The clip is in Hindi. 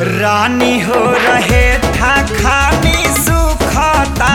रानी हो रहे था खानी सुखता